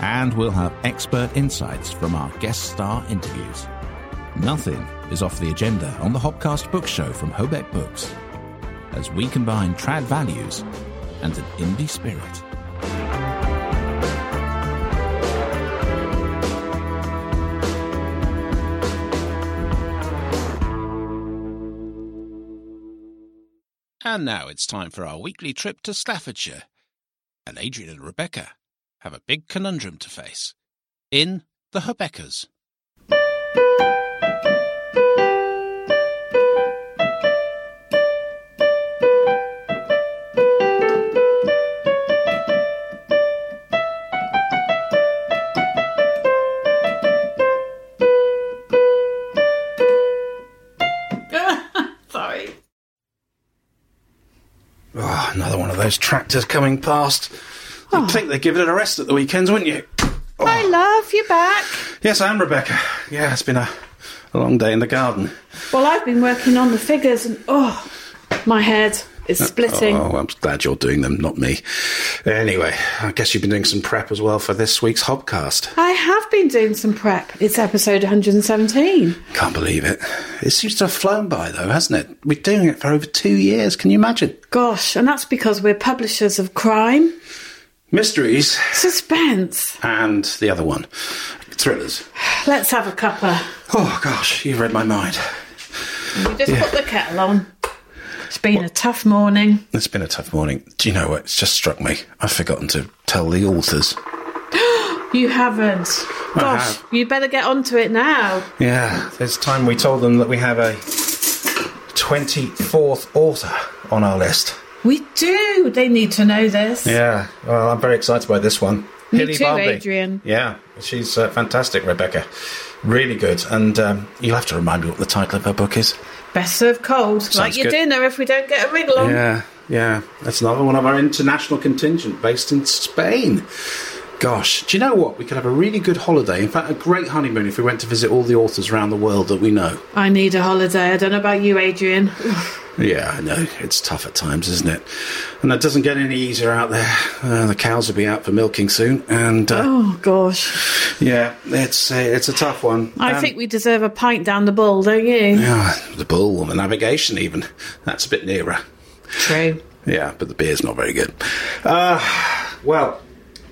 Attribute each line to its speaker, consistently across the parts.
Speaker 1: And we'll have expert insights from our guest star interviews. Nothing is off the agenda on the Hobcast Book Show from Hobeck Books, as we combine trad values and an indie spirit. And now it's time for our weekly trip to Staffordshire. And Adrian and Rebecca have a big conundrum to face in the Hobeckers.
Speaker 2: Sorry.
Speaker 3: Oh, another one of those tractors coming past. You'd oh. think they'd give it a rest at the weekends, wouldn't you?
Speaker 2: Hi, oh. love. You back?
Speaker 3: Yes, I am, Rebecca. Yeah, it's been a, a long day in the garden.
Speaker 2: Well, I've been working on the figures, and oh, my head is uh, splitting.
Speaker 3: Oh, I'm glad you're doing them, not me. Anyway, I guess you've been doing some prep as well for this week's Hobcast.
Speaker 2: I have been doing some prep. It's episode 117.
Speaker 3: Can't believe it. It seems to have flown by, though, hasn't it? We're doing it for over two years. Can you imagine?
Speaker 2: Gosh, and that's because we're publishers of crime,
Speaker 3: Mysteries
Speaker 2: suspense.
Speaker 3: and the other one, thrillers.
Speaker 2: Let's have a cuppa.
Speaker 3: Oh gosh, you've read my mind.
Speaker 2: We just put the kettle on. It's been a tough morning.
Speaker 3: It's been a tough morning. Do you know what? It's just struck me. I've forgotten to tell the authors.
Speaker 2: You haven't. Gosh,
Speaker 3: have.
Speaker 2: you better get onto it now.
Speaker 3: Yeah, there's time we told them that we have a 24th author on our list.
Speaker 2: We do. They need to know this.
Speaker 3: Yeah, well, I'm very excited by this one.
Speaker 2: Me
Speaker 3: Hilly
Speaker 2: too,
Speaker 3: Barbie.
Speaker 2: Adrian.
Speaker 3: Yeah, she's uh, fantastic, Rebecca. Really good. And um, you'll have to remind me what the title of her book is.
Speaker 2: Best served cold, like
Speaker 3: Sounds
Speaker 2: your
Speaker 3: good.
Speaker 2: dinner if we don't get a wriggle on.
Speaker 3: Yeah, yeah. That's another one of our international contingent based in Spain. Gosh, do you know what? We could have a really good holiday. In fact, a great honeymoon if we went to visit all the authors around the world that we know.
Speaker 2: I need a holiday. I don't know about you, Adrian.
Speaker 3: Yeah, I know. It's tough at times, isn't it? And it doesn't get any easier out there. Uh, the cows will be out for milking soon. And uh,
Speaker 2: Oh gosh,
Speaker 3: yeah, it's, uh, it's a tough one.
Speaker 2: I
Speaker 3: Um,
Speaker 2: think we deserve a pint down the bull, don't you?
Speaker 3: Yeah, the bull, and the navigation, even. That's a bit nearer.
Speaker 2: True.
Speaker 3: Yeah, but the beer's not very good. Uh, well,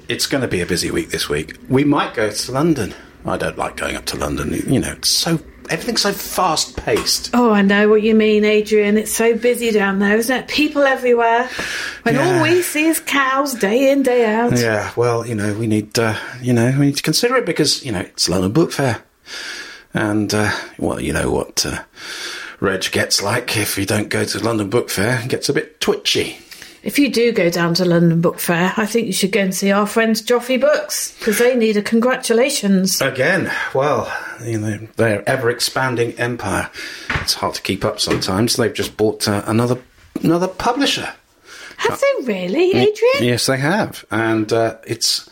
Speaker 3: it's going to be a busy week this week. We might go to London. I don't like going up to London. You know, it's so everything's so fast paced.
Speaker 2: Oh, I know what you mean, Adrian. It's so busy down there, isn't it? People everywhere. When
Speaker 3: Yeah.
Speaker 2: all we see is cows day in, day out.
Speaker 3: Yeah, well, you know, we need, uh, you know, we need to consider it because you know it's London Book Fair, and uh, well, you know what uh, Reg gets like if you don't go to London Book Fair, he gets a bit twitchy.
Speaker 2: If you do go down to London Book Fair, I think you should go and see our friends Joffe Books because they need a congratulations.
Speaker 3: Again, well, you know, their ever expanding empire. It's hard to keep up sometimes. They've just bought uh, another another publisher.
Speaker 2: Have they really, Adrian?
Speaker 3: Yes, they have, and uh, it's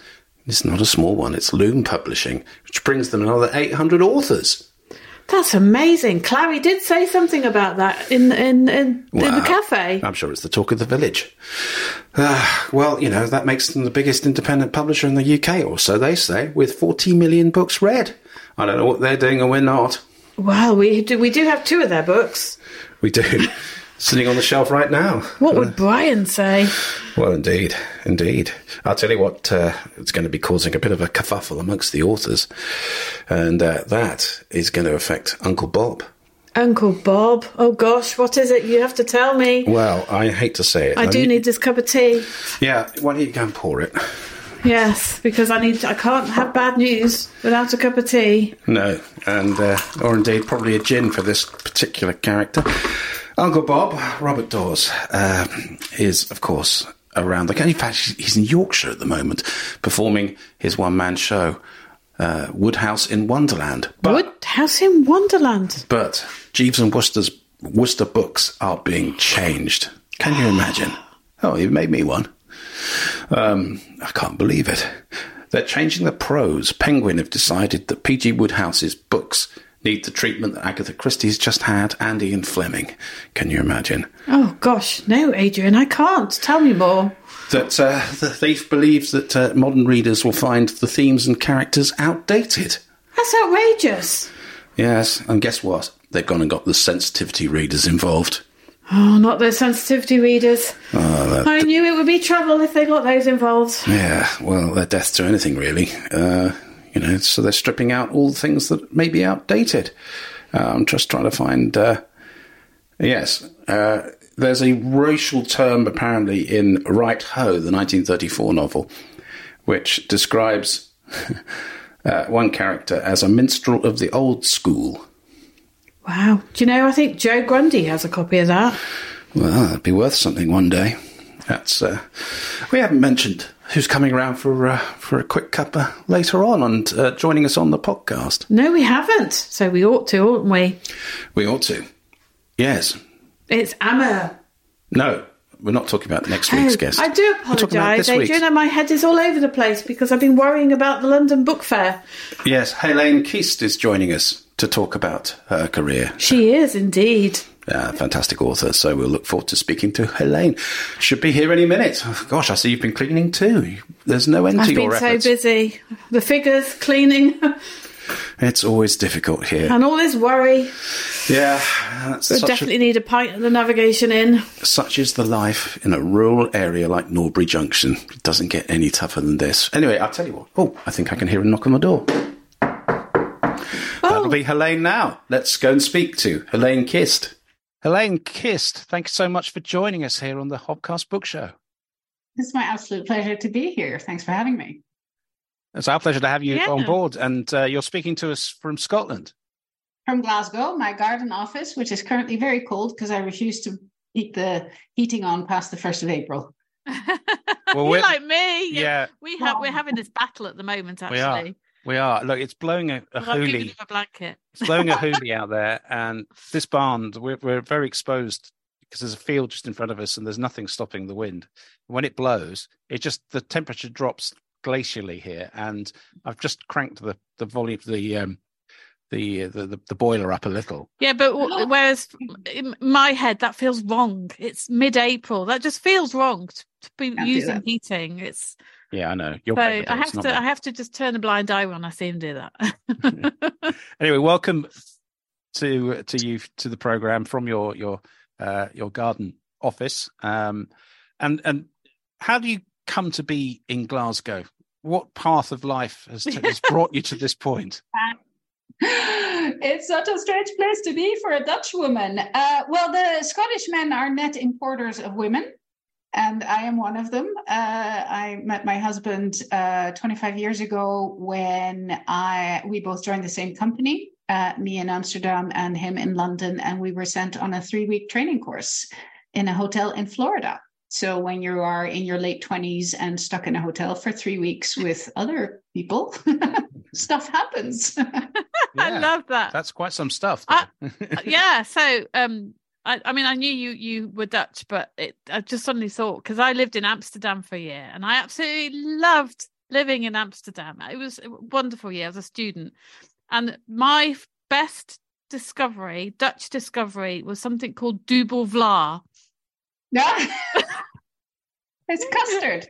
Speaker 3: it's not a small one. It's Loom Publishing, which brings them another eight hundred authors.
Speaker 2: That's amazing. Clary did say something about that in in, in, in the cafe.
Speaker 3: I'm sure it's the talk of the village. Uh, well, you know that makes them the biggest independent publisher in the UK, or so they say, with 40 million books read. I don't know what they're doing, and we're not.
Speaker 2: Well, we do, we do have two of their books.
Speaker 3: We do. Sitting on the shelf right now.
Speaker 2: What would Brian say?
Speaker 3: Well, indeed, indeed. I'll tell you what, uh, it's going to be causing a bit of a kerfuffle amongst the authors, and uh, that is going to affect Uncle Bob.
Speaker 2: Uncle Bob. Oh gosh, what is it? You have to tell me.
Speaker 3: Well, I hate to say it.
Speaker 2: I do
Speaker 3: need-
Speaker 2: need this cup of tea.
Speaker 3: Yeah, why don't you go and pour it?
Speaker 2: Yes, because I need. I can't have bad news without a cup of tea.
Speaker 3: No, and uh, or indeed probably a gin for this particular character. Uncle Bob, Robert Daws, um, is of course around the. In fact, he's in Yorkshire at the moment, performing his one-man show uh, Wodehouse in Wonderland. But,
Speaker 2: Wodehouse in Wonderland.
Speaker 3: but Jeeves and Wooster's Wooster books are being changed. Can you imagine? Oh, you made me one. Um, I can't believe it. They're changing the prose. Penguin have decided that P.G. Wodehouse's books need the treatment that Agatha Christie's just had, and Ian Fleming. Can you imagine?
Speaker 2: Oh gosh, no, Adrian, I can't. Tell me more.
Speaker 3: That uh, the thief believes that uh, modern readers will find the themes and characters outdated.
Speaker 2: That's outrageous.
Speaker 3: Yes, and guess what? They've gone and got the sensitivity readers involved.
Speaker 2: Oh, not those sensitivity readers.
Speaker 3: Oh,
Speaker 2: I knew it would be trouble if they got those involved.
Speaker 3: Yeah, well, they're death to anything, really. Uh, you know, so they're stripping out all the things that may be outdated. Uh, I'm just trying to find. Uh, yes, uh, there's a racial term apparently in Right Ho, the 1934 novel, which describes uh, one character as a minstrel of the old school.
Speaker 2: Wow. Do you know, I think Joe Grundy has a copy of that.
Speaker 3: Well, that'd be worth something one day. That's. Uh, we haven't mentioned who's coming around for uh, for a quick cuppa later on and uh, joining us on the podcast.
Speaker 2: No, we haven't. So we ought to, oughtn't we?
Speaker 3: We ought to. Yes.
Speaker 2: It's Amma.
Speaker 3: No, we're not talking about the next week's
Speaker 2: Oh,
Speaker 3: guest.
Speaker 2: I do
Speaker 3: We're talking about
Speaker 2: apologise. Adrian, and my head is all over the place because I've been worrying about the London Book Fair.
Speaker 3: Yes, Heleen Kist is joining us to talk about her career.
Speaker 2: She is indeed.
Speaker 3: Uh, fantastic author, so we'll look forward to speaking to Helene. Should be here any minute. Oh, gosh, I see you've been cleaning too. There's no end
Speaker 2: I've
Speaker 3: to
Speaker 2: been so busy. The figures, cleaning,
Speaker 3: It's always difficult here.
Speaker 2: and all this worry.
Speaker 3: Yeah, that's
Speaker 2: We
Speaker 3: such,
Speaker 2: definitely
Speaker 3: a,
Speaker 2: need a pint at the navigation inn.
Speaker 3: such is the life in a rural area like Norbury Junction. It doesn't get any tougher than this. Anyway, I'll tell you what. Oh, I think I can hear a knock on the door. Oh. That'll
Speaker 2: Oh,
Speaker 3: be Heleen now. Let's go and speak to Heleen Kist. Heleen Kist, thank you so much for joining us here on the Hobcast Book Show.
Speaker 4: It's my absolute pleasure to be here. Thanks for having me.
Speaker 3: It's our pleasure to have you
Speaker 2: Yeah.
Speaker 3: on board, and uh, you're speaking to us from Scotland.
Speaker 4: From Glasgow, my garden office, which is currently very cold because I refuse to keep the heating on past the 1st of April.
Speaker 3: Well, we're-
Speaker 2: like me.
Speaker 3: Yeah,
Speaker 2: We have we're having this battle at the moment.
Speaker 3: We are.
Speaker 2: Actually,
Speaker 3: we are. Look, it's blowing a, a
Speaker 2: giving
Speaker 3: hoolie.
Speaker 2: a blanket.
Speaker 3: It's blowing a hoolie out there, and this barn, we're, we're very exposed because there's a field just in front of us, and there's nothing stopping the wind. When it blows, it just the temperature drops glacially here, and I've just cranked the the volume, the um, the, the the the boiler up a little.
Speaker 2: Yeah, but whereas in my head that feels wrong. It's mid-April. That just feels wrong to, to be
Speaker 4: Can't
Speaker 2: using heating. It's
Speaker 3: Yeah, I know. You're
Speaker 2: so
Speaker 3: paying
Speaker 2: I have to
Speaker 3: me.
Speaker 2: I have to just turn a blind eye when I see him do that.
Speaker 3: Anyway, welcome to to you to the program from your your uh, your garden office. Um, and and how do you come to be in Glasgow? What path of life has, has brought you to this point?
Speaker 4: it's such a strange place to be for a Dutch woman. Uh, well, the Scottish men are net importers of women, and I am one of them. Uh, I met my husband uh, 25 years ago when I we both joined the same company. Uh, me in Amsterdam and him in London, and we were sent on a three-week training course in a hotel in Florida. So when you are in your late 20s and stuck in a hotel for three weeks with other people, stuff happens.
Speaker 2: I love that.
Speaker 3: That's quite some stuff.
Speaker 2: I- yeah so um I, I mean i knew you you were dutch but it i just suddenly thought because i lived in amsterdam for a year and i absolutely loved living in amsterdam it was a wonderful year as a student and my best discovery dutch discovery was something called dubbel vla
Speaker 4: Yeah. it's custard.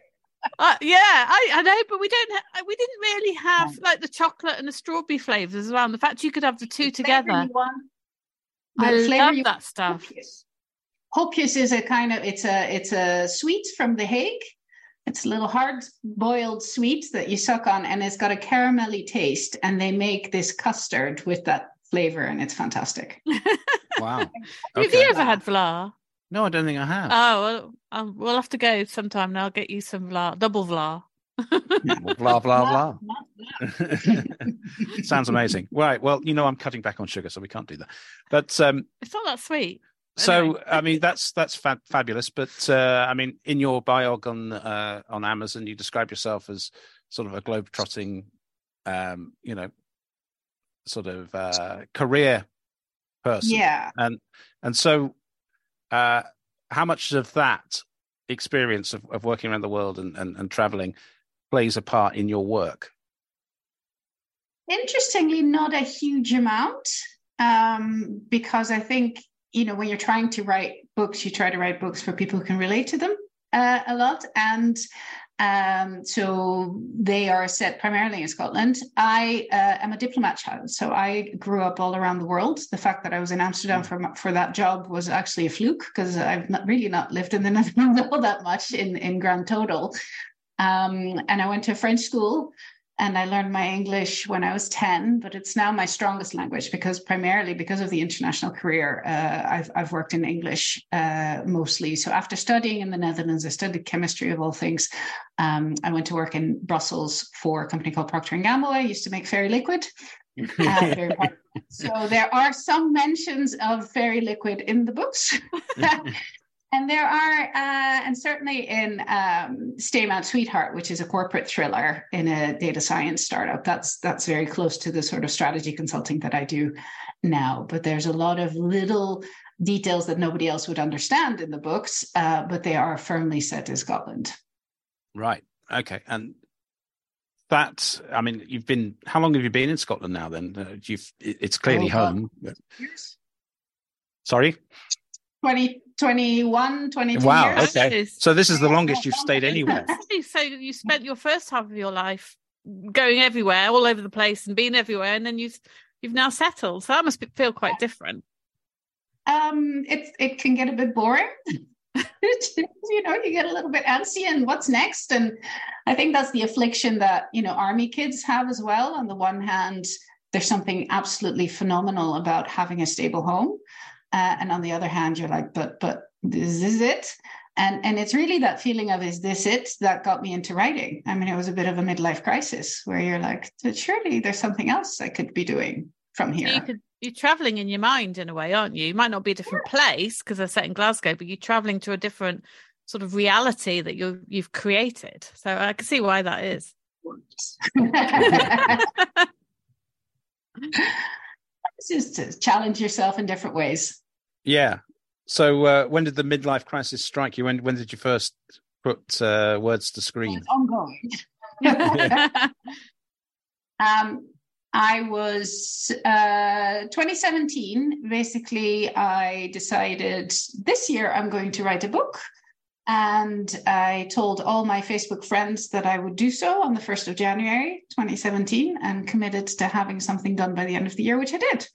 Speaker 2: uh, yeah I, I know but we don't ha- we didn't really have like the chocolate and the strawberry flavors as well and the fact you could have the two
Speaker 4: Flavor
Speaker 2: together
Speaker 4: you want-
Speaker 2: i
Speaker 4: the flavor
Speaker 2: love
Speaker 4: you
Speaker 2: that stuff
Speaker 4: Hopjes. Hopjes is a kind of it's a it's a sweet from the Hague. It's a little hard boiled sweet that you suck on, and it's got a caramelly taste. And they make this custard with that flavor, and it's fantastic.
Speaker 3: wow.
Speaker 2: have you ever had vla
Speaker 3: No, I don't think I have.
Speaker 2: Oh, well, um, we'll have to go sometime and I'll get you some vla, double vla.
Speaker 3: blah blah blah.
Speaker 4: Not- not
Speaker 3: Sounds amazing. Right. Well, you know, I'm cutting back on sugar, so we can't do that. But um,
Speaker 2: It's not that sweet.
Speaker 3: So
Speaker 2: Anyway.
Speaker 3: I mean that's that's fa- fabulous, but uh, I mean in your biog on uh, on Amazon you describe yourself as sort of a globe-trotting um, you know, sort of uh, career person.
Speaker 4: Yeah.
Speaker 3: And and so, uh, how much of that experience of, of working around the world and, and, and traveling plays a part in your work?
Speaker 4: Interestingly, not a huge amount, um, because I think you know when you're trying to write books, you try to write books for people who can relate to them uh, a lot, and um, so they are set primarily in Scotland. I uh, am a diplomat child, so I grew up all around the world. The fact that I was in Amsterdam for for that job was actually a fluke because I've not really not lived in the Netherlands all that much in in grand total. Um, and I went to a French school and I learned my English when I was 10, but it's now my strongest language because primarily because of the international career, uh, I've, I've worked in English uh, mostly. So after studying in the Netherlands, I studied chemistry of all things. Um, I went to work in Brussels for a company called Procter & Gamble. I used to make fairy liquid. Uh, so there are some mentions of fairy liquid in the books. And there are, uh, and certainly in um, Stay Mad Sweetheart, which is a corporate thriller in a data science startup, that's that's very close to the sort of strategy consulting that I do now. But there's a lot of little details that nobody else would understand in the books, uh, but they are firmly set in Scotland.
Speaker 3: Right. Okay. And that, I mean, you've been. How long have you been in Scotland now? Then uh, you've. It's clearly oh, home.
Speaker 4: Years.
Speaker 3: Sorry.
Speaker 4: 20, 21, 22
Speaker 3: wow,
Speaker 4: years.
Speaker 3: okay. So this is the longest you've stayed anywhere.
Speaker 2: so you spent your first half of your life going everywhere, all over the place and being everywhere, and then you've you've now settled. So that must be, feel quite different.
Speaker 4: Um, it it can get a bit boring. you know, you get a little bit antsy and what's next? And I think that's the affliction that, you know, army kids have as well. On the one hand, there's something absolutely phenomenal about having a stable home. Uh, and on the other hand, you're like, but but this is it. And and it's really that feeling of is this it that got me into writing. I mean, it was a bit of a midlife crisis where you're like, surely there's something else I could be doing from here.
Speaker 2: You could, you're traveling in your mind in a way, aren't you? You might not be a different place because they're set in Glasgow, but you're traveling to a different sort of reality that you you've created. So I can see why that is.
Speaker 4: just to challenge yourself in different ways.
Speaker 3: Yeah. So uh, when did the midlife crisis strike you? When when did you first put uh, words to screen?
Speaker 4: Ongoing. um, I was uh, 2017. Basically, I decided this year I'm going to write a book. And I told all my Facebook friends that I would do so on the 1st of January 2017 and committed to having something done by the end of the year, which I did.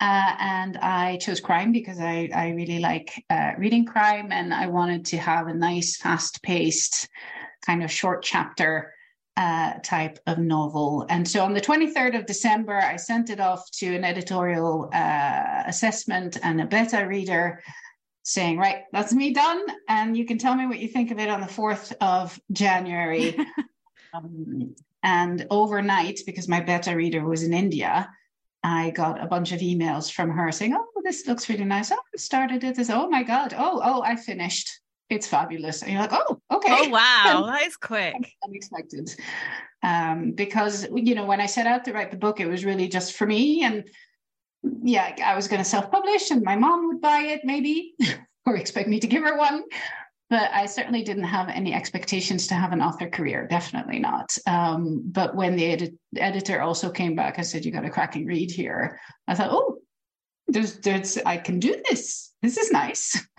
Speaker 4: Uh, and I chose crime because I, I really like uh, reading crime and I wanted to have a nice, fast paced, kind of short chapter uh, type of novel. And so on the 23rd of December, I sent it off to an editorial uh, assessment and a beta reader saying, right, that's me done. And you can tell me what you think of it on the 4th of January. um, and overnight, because my beta reader was in India, I got a bunch of emails from her saying, "Oh, this looks really nice. Oh, I started it. This. Oh my god. Oh, oh, I finished. It's fabulous." And you're like, "Oh, okay."
Speaker 2: Oh wow, that is quick.
Speaker 4: Unexpected. Um, because you know, when I set out to write the book, it was really just for me, and yeah, I was going to self-publish, and my mom would buy it maybe, or expect me to give her one but I certainly didn't have any expectations to have an author career. Definitely not. Um, but when the edit- editor also came back and said, "You got a cracking read here," I thought, "Oh, there's, there's, I can do this. This is nice."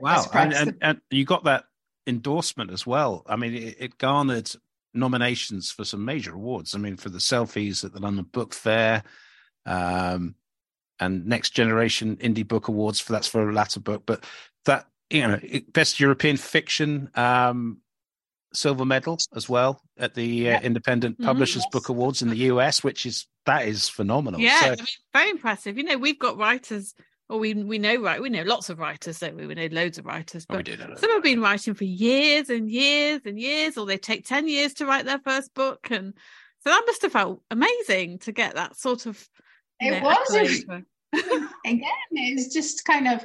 Speaker 3: wow, and, and, and, you got that endorsement as well. I mean, it, it garnered nominations for some major awards. I mean, for the selfies at the London Book Fair. Um, and next generation indie book awards for that's for a latter book but you know, best European fiction um, silver medal as well at the uh, Independent mm-hmm. Publishers mm-hmm. Book Awards in the US, which is that is phenomenal.
Speaker 2: Yeah, so, I mean, very impressive. You know, we've got writers, or we we know right, we know lots of writers, don't we? We know loads of writers, oh, but oh, some have been writing for years and years and years, or they take ten years to write their first book, and so that must have felt amazing to get that sort of.
Speaker 4: It know, was. Again, it's just kind of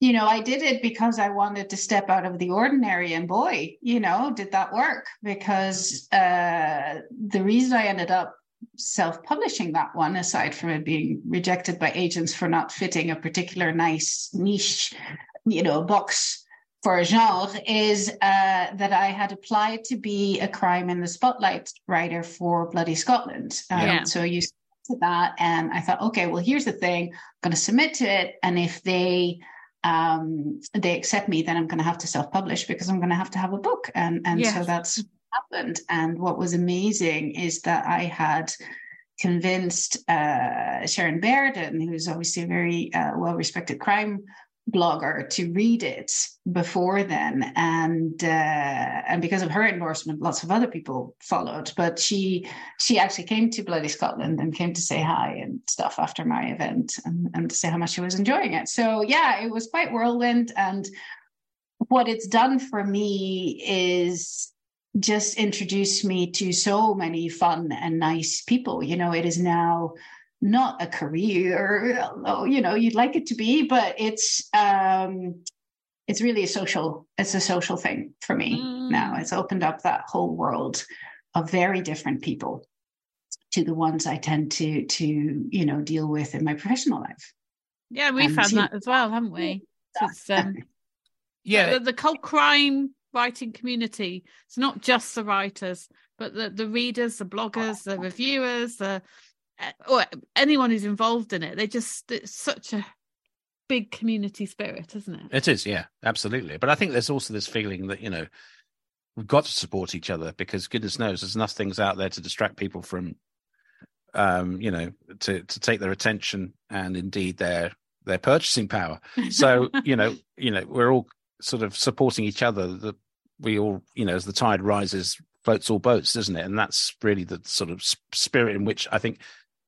Speaker 4: you know, I did it because I wanted to step out of the ordinary. And boy, you know, did that work? Because uh, the reason I ended up self publishing that one, aside from it being rejected by agents for not fitting a particular nice niche, you know, box for a genre, is uh, that I had applied to be a crime in the spotlight writer for Bloody Scotland. Um, yeah. So you to that, and I thought, okay, well, here's the thing: I'm going to submit to it, and if they um, they accept me, then I'm going to have to self-publish because I'm going to have to have a book, and and yes. so that's happened. And what was amazing is that I had convinced uh, Sharon Bairden, who's obviously a very uh, well-respected crime blogger to read it before then. And uh, and because of her endorsement lots of other people followed. But she she actually came to bloody scotland and came to say hi and stuff after my event and, and to say how much she was enjoying it. So yeah it was quite whirlwind. And what it's done for me is just introduced me to so many fun and nice people. You know it is now not a career, although you know you'd like it to be, but it's um, it's really a social. It's a social thing for me mm. now. It's opened up that whole world of very different people to the ones I tend to to you know deal with in my professional life.
Speaker 2: Yeah, we found that as well, haven't we? Um, yeah, the, the cult crime writing community. It's not just the writers, but the the readers, the bloggers, the reviewers, the or anyone who's involved in it they just it's such a big community spirit isn't it?
Speaker 3: It is yeah absolutely. But i think there's also this feeling that you know we've got to support each other because goodness knows there's enough things out there to distract people from um you know to to take their attention and indeed their their purchasing power. So you know you know we're all sort of supporting each other that we all you know as the tide rises floats all boats isn't it? And that's really the sort of spirit in which i think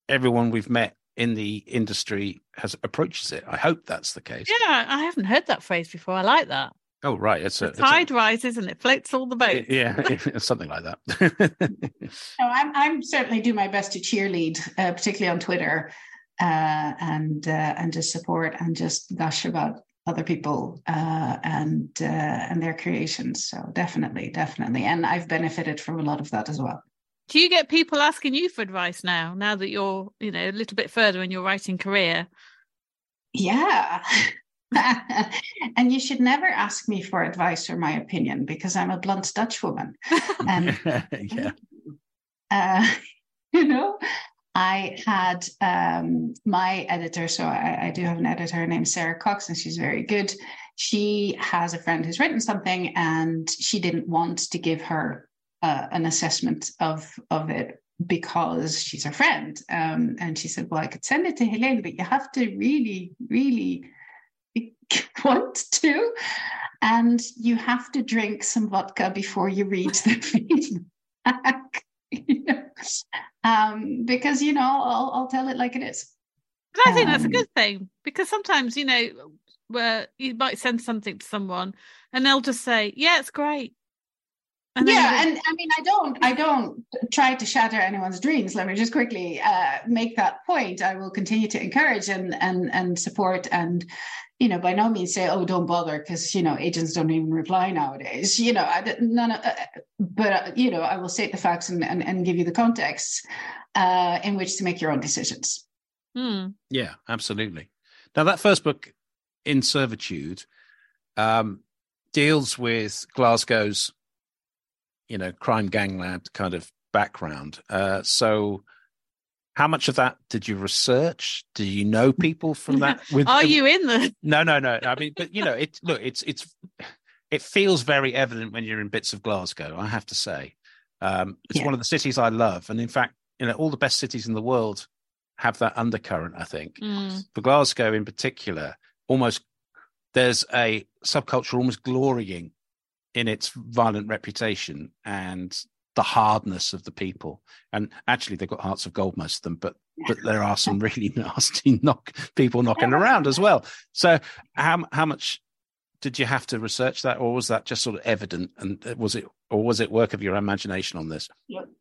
Speaker 3: everyone we've met in the industry has approaches it. I hope that's the case.
Speaker 2: Yeah, I haven't heard that phrase before. I like that.
Speaker 3: Oh right, it's
Speaker 2: the
Speaker 3: a
Speaker 2: tide
Speaker 3: a,
Speaker 2: rises and it floats all the boats.
Speaker 3: Yeah, something like that.
Speaker 4: no, I'm I'm certainly do my best to cheerlead, uh, particularly on Twitter, uh, and uh, and just support and just gush about other people uh, and uh, and their creations. So definitely, definitely, and I've benefited from a lot of that as well.
Speaker 2: Do you get people asking you for advice now, now that you're, you know, a little bit further in your writing career?
Speaker 4: Yeah. and you should never ask me for advice or my opinion because I'm a blunt Dutch woman. And, yeah. Uh, you know, I had um, my editor, so I, I, do have an editor named Sarah Cox, and she's very good. She has a friend who's written something, and she didn't want to give her uh, an assessment of of it because she's her friend. Um, and she said, "Well, I could send it to Heleen, but you have to really, really want to, and you have to drink some vodka before you read the feedback." um, because you know, I'll, I'll tell it like it is.
Speaker 2: But I think um, that's a um, good thing because sometimes you know where you might send something to someone and they'll just say, "Yeah, it's great,"
Speaker 4: And yeah, and I mean, I don't, I don't try to shatter anyone's dreams. Let me just quickly uh, make that point. I will continue to encourage and and and support, and you know, by no means say, "Oh, don't bother," because you know, agents don't even reply nowadays. You know, I none. Of, uh, but uh, you know, I will state the facts and and, and give you the context uh, in which to make your own decisions.
Speaker 2: Hmm.
Speaker 3: Yeah, absolutely. Now, that first book, In Servitude, um, deals with Glasgow's you know crime gangland kind of background. Uh, so, how much of that did you research? Do you know people from that?
Speaker 2: With, Are you in the?
Speaker 3: No, no, no. I mean, but you know, it look, it's it's it feels very evident when you're in bits of Glasgow. I have to say, um, it's yeah. one of the cities I love, and in fact, you know, all the best cities in the world have that undercurrent. I think
Speaker 2: mm.
Speaker 3: for Glasgow in particular, almost there's a subculture almost glorying in its violent reputation and the hardness of the people. And actually, they've got hearts of gold, most of them, but but there are some really nasty knock people knocking around as well. So, how how much did you have to research that, or was that just sort of evident? And was it or was it work of your imagination on this?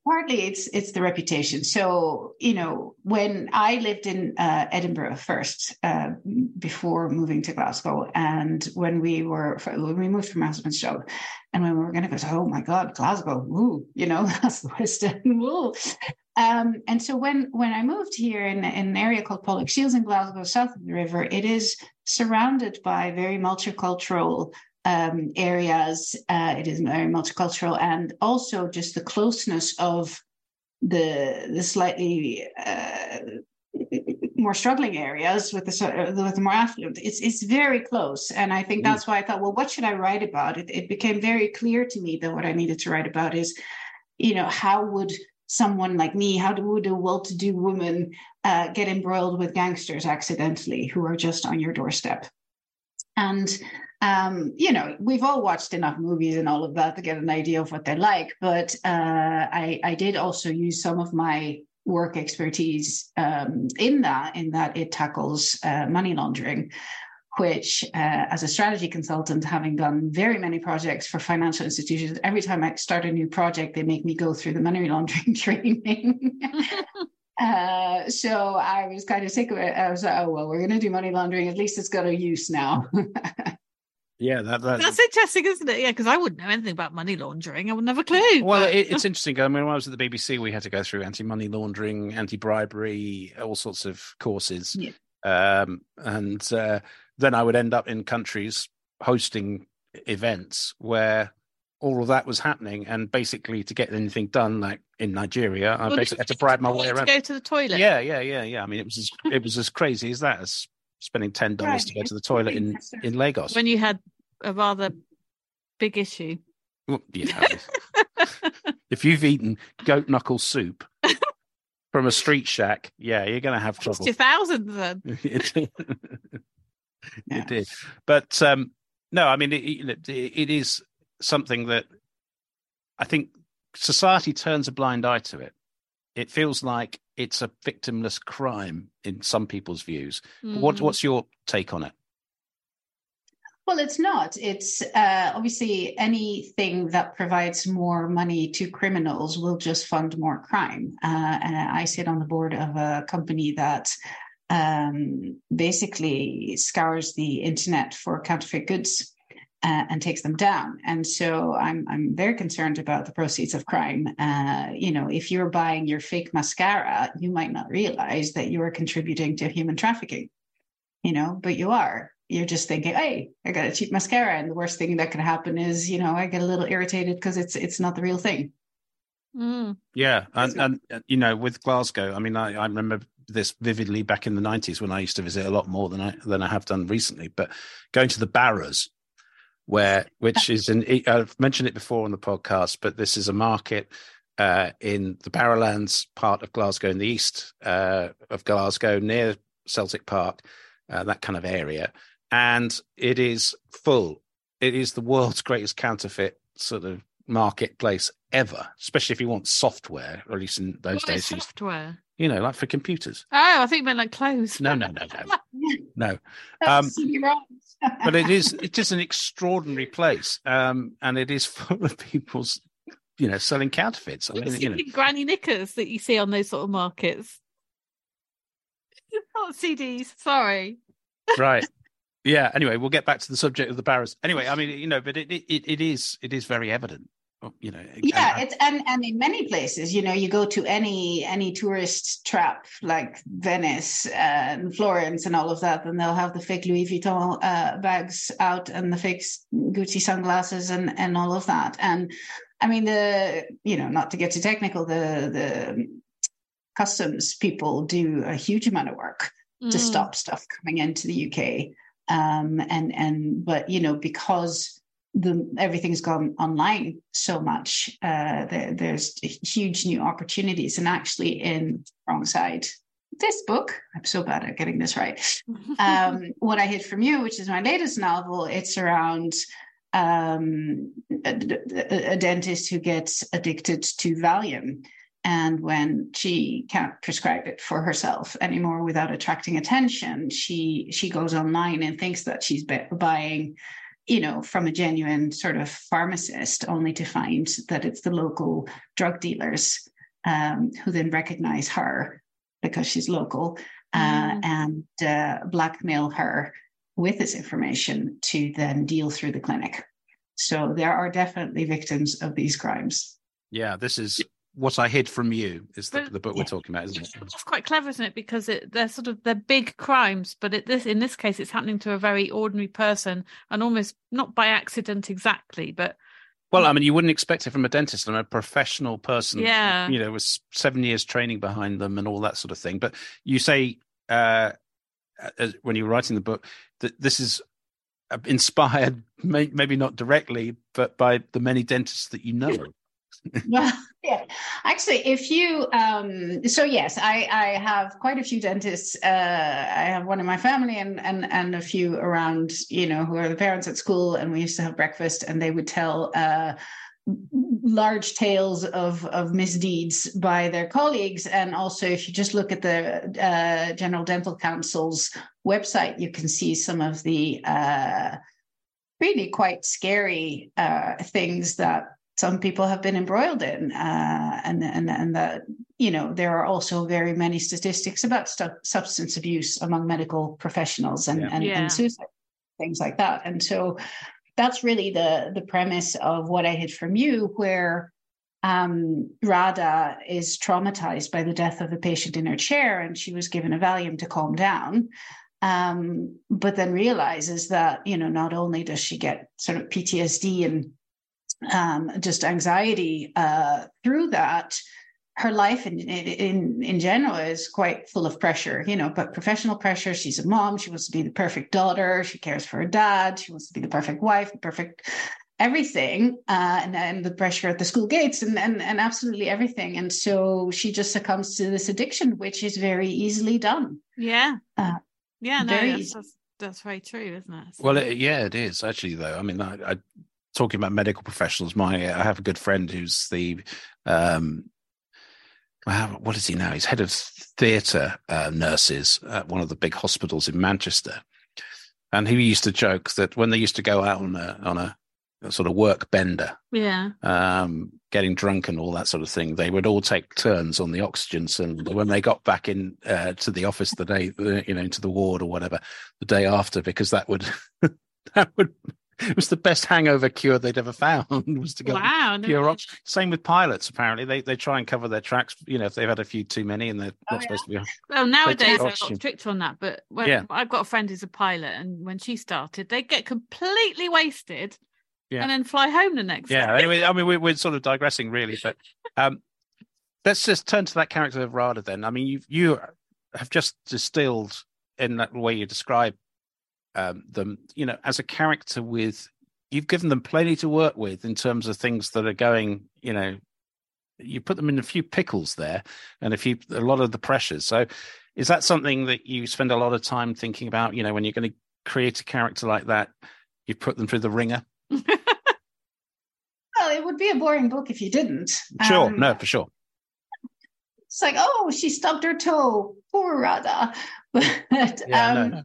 Speaker 4: Partly it's it's the reputation. So you know, when I lived in uh, Edinburgh first, uh, before moving to Glasgow, and when we were when we moved from my husband's job, and when we were going to go, oh my God, Glasgow, woo, you know, that's the West End. Um, and so when when I moved here in, in an area called Pollokshields in Glasgow, south of the river, it is surrounded by very multicultural um, areas. Uh, it is very multicultural, and also just the closeness of the the slightly uh, more struggling areas with the with the more affluent. It's it's very close, and I think mm. that's why I thought, well, what should I write about? It it became very clear to me that what I needed to write about is, you know, how would someone like me, how would a well-to-do woman uh, get embroiled with gangsters accidentally who are just on your doorstep? And um, you know, we've all watched enough movies and all of that to get an idea of what they're like. But uh, I, I did also use some of my work expertise um, in that, in that it tackles uh, money laundering, which, uh, as a strategy consultant, having done very many projects for financial institutions, every time I start a new project, they make me go through the money laundering training. uh, so I was kind of sick of it. I was like, oh, well, we're going to do money laundering. At least it's got a use now.
Speaker 3: Yeah, that, that,
Speaker 2: that's interesting, isn't it? Yeah, because I wouldn't know anything about money laundering. I would never clue.
Speaker 3: Well, but... it, it's interesting. I mean, when I was at the BBC, we had to go through anti-money laundering, anti-bribery, all sorts of courses, yeah. um, and uh, then I would end up in countries hosting events where all of that was happening, and basically to get anything done, like in Nigeria, I basically had to bribe my way around.
Speaker 2: To go to the toilet.
Speaker 3: Yeah, yeah, yeah, yeah. I mean, it was as, it was as crazy as that as spending ten dollars right. to go to the toilet in in Lagos
Speaker 2: when you had a rather big issue.
Speaker 3: Well, yeah. if you've eaten goat knuckle soup from a street shack, yeah, you're going to have trouble.
Speaker 2: Two thousand then.
Speaker 3: it, yeah. did, but um, no, I mean it, it, it is something that I think society turns a blind eye to it. It feels like it's a victimless crime in some people's views. Mm. What, what's your take on it?
Speaker 4: Well, it's not. It's uh, obviously anything that provides more money to criminals will just fund more crime. Uh, and I sit on the board of a company that um, basically scours the internet for counterfeit goods uh, and takes them down. And so I'm I'm very concerned about the proceeds of crime. Uh, you know, if you're buying your fake mascara, you might not realize that you are contributing to human trafficking. You know, but you are. You're just thinking, "Hey, I got a cheap mascara," and the worst thing that could happen is, you know, I get a little irritated because it's it's not the real thing.
Speaker 2: Mm.
Speaker 3: Yeah, and, and you know, with Glasgow, I mean, I, I remember this vividly back in the 90s when I used to visit a lot more than I than I have done recently. But going to the Barras, where which is an I've mentioned it before on the podcast, but this is a market uh, in the Barrowlands part of Glasgow, in the east uh, of Glasgow, near Celtic Park, uh, that kind of area, and it is full. It is the world's greatest counterfeit sort of marketplace ever, especially if you want software, or at least in those
Speaker 2: what
Speaker 3: days.
Speaker 2: software.
Speaker 3: You know, like for computers.
Speaker 2: Oh, I think meant like clothes.
Speaker 3: No, no, no, no, no. Um, but it is it is an extraordinary place, um, and it is full of people's, you know, selling counterfeits. I
Speaker 2: mean, you know, granny knickers that you see on those sort of markets. Not CDs. Sorry.
Speaker 3: Right. Yeah. Anyway, we'll get back to the subject of the Barras. Anyway, I mean, you know, but it it, it is it is very evident you know
Speaker 4: yeah and, it's and and in many places you know you go to any any tourist trap like venice and florence and all of that and they'll have the fake louis vuitton uh, bags out and the fake gucci sunglasses and and all of that and i mean the you know not to get too technical the the customs people do a huge amount of work mm. to stop stuff coming into the uk um and and but you know because the everything's gone online so much. Uh, there, there's huge new opportunities, and actually, in wrong side this book, I'm so bad at getting this right. Um, what I hid from you, which is my latest novel, it's around um, a, a, dentist who gets addicted to Valium. And when she can't prescribe it for herself anymore without attracting attention, she she goes online and thinks that she's buying you know, from a genuine sort of pharmacist, only to find that it's the local drug dealers um, who then recognize her because she's local uh, mm. and uh, blackmail her with this information to then deal through the clinic. So there are definitely victims of these crimes.
Speaker 3: Yeah, this is what I hid from you is the, the book we're talking about, isn't it?
Speaker 2: It's quite clever, isn't it? Because it, they're sort of they're big crimes, but it, this in this case, it's happening to a very ordinary person, and almost not by accident exactly, but
Speaker 3: well, I mean, you wouldn't expect it from a dentist. I'm a professional person,
Speaker 2: yeah,
Speaker 3: you know, with seven years training behind them and all that sort of thing. But you say uh, when you were writing the book that this is inspired, maybe not directly, but by the many dentists that you know.
Speaker 4: well, yeah. Actually, if you, um, so yes, I, I have quite a few dentists. Uh, I have one in my family and, and, and a few around, you know, who are the parents at school. And we used to have breakfast and they would tell, uh, large tales of of misdeeds by their colleagues and also if you just look at the uh, general dental council's website you can see some of the uh, really quite scary uh, things that some people have been embroiled in, uh, and and and that you know there are also very many statistics about stu- substance abuse among medical professionals and yeah. And, yeah. and suicide things like that. And so that's really the the premise of what I hid from you, where um, Radha is traumatized by the death of a patient in her chair, and she was given a Valium to calm down. Um, but then realizes that you know not only does she get sort of PTSD and um, just anxiety uh, through that her life in, in in general is quite full of pressure you know but professional pressure. She's a mom. She wants to be the perfect daughter. She cares for her dad. She wants to be the perfect wife the perfect everything uh, and, and the pressure at the school gates and, and and absolutely everything. And so she just succumbs to this addiction which is very easily done.
Speaker 2: Yeah. Uh, yeah no that's, that's, that's, very true isn't it?
Speaker 3: Well it, yeah it is actually though. I mean I, I talking about medical professionals, my I have a good friend who's the um, what is he now? He's head of theatre uh, nurses at one of the big hospitals in Manchester, and he used to joke that when they used to go out on a on a, a sort of work bender,
Speaker 2: yeah,
Speaker 3: um, getting drunk and all that sort of thing, they would all take turns on the oxygen. And when they got back in uh, to the office the day, you know, into the ward or whatever, the day after, because that would that would it was the best hangover cure they'd ever found was to go
Speaker 2: wow,
Speaker 3: pure no. oxygen. Same with pilots. Apparently, they they try and cover their tracks. You know, if they've had a few too many and they're oh, not yeah. supposed to be.
Speaker 2: Well, nowadays they're strict on that. But when, yeah. I've got a friend who's a pilot, and when she started, they get completely wasted. Yeah. and then fly home the next day.
Speaker 3: yeah, day. anyway, I mean, we're, we're sort of digressing, really, but um, let's just turn to that character of Radha. Then, I mean, you you have just distilled in that way you describe um, them, you know, as a character with, you've given them plenty to work with in terms of things that are going, you know, you put them in a few pickles there and a few, a lot of the pressures. So is that something that you spend a lot of time thinking about, you know, when you're going to create a character like that, you put them through the ringer?
Speaker 4: well, it would be a boring book if you didn't.
Speaker 3: Sure. Um, no, for sure.
Speaker 4: It's like, oh, she stubbed her toe. Poor Radha. But yeah, um, no, no.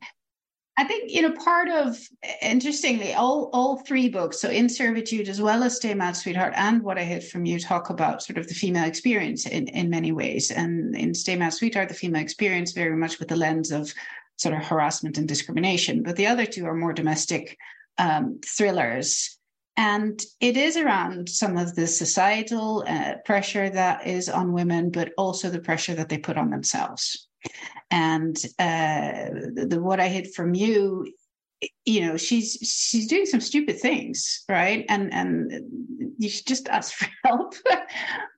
Speaker 4: I think you know part of interestingly all all three books, so in servitude as well as Stay Mad Sweetheart and What I Hid from You talk about sort of the female experience in in many ways. And in Stay Mad Sweetheart, the female experience very much with the lens of sort of harassment and discrimination. But the other two are more domestic um, thrillers. And it is around some of the societal uh, pressure that is on women, but also the pressure that they put on themselves and uh, the, what I hid from you, you know, she's she's doing some stupid things, right? And and you should just ask for help,